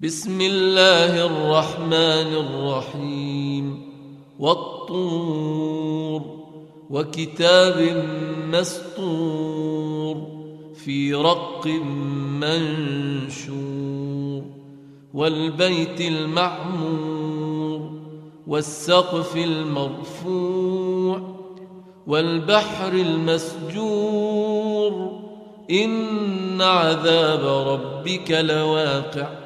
بسم الله الرحمن الرحيم والطور وكتاب مسطور في رق منشور والبيت المعمور والسقف المرفوع والبحر المسجور إن عذاب ربك لواقع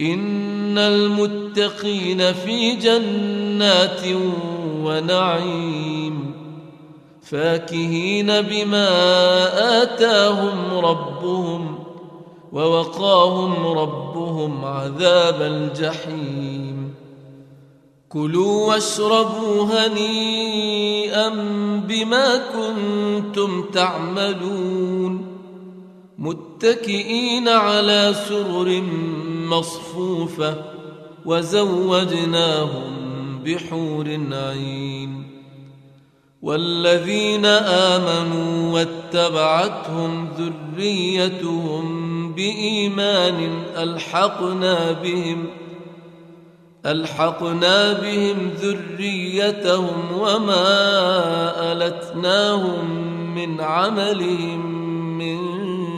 إن المتقين في جنات ونعيم فاكهين بما آتاهم ربهم ووقاهم ربهم عذاب الجحيم. كلوا واشربوا هنيئا بما كنتم تعملون. متكئين على سرر مصفوفة وزوجناهم بحور عين. والذين آمنوا واتبعتهم ذريتهم بإيمان ألحقنا بهم ألحقنا بهم ذريتهم وما ألتناهم من عملهم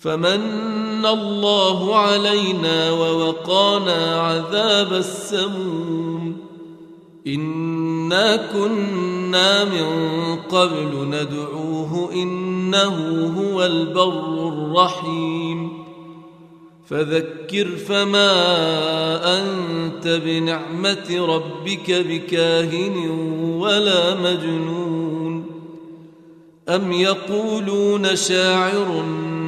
فمن الله علينا ووقانا عذاب السموم. إنا كنا من قبل ندعوه إنه هو البر الرحيم. فذكر فما أنت بنعمة ربك بكاهن ولا مجنون. أم يقولون شاعر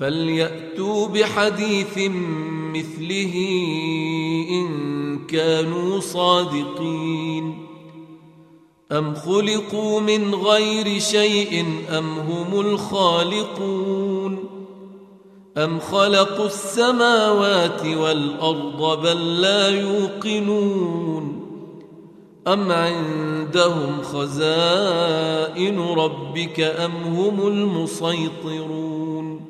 فليأتوا بحديث مثله إن كانوا صادقين. أم خلقوا من غير شيء أم هم الخالقون؟ أم خلقوا السماوات والأرض بل لا يوقنون؟ أم عندهم خزائن ربك أم هم المسيطرون؟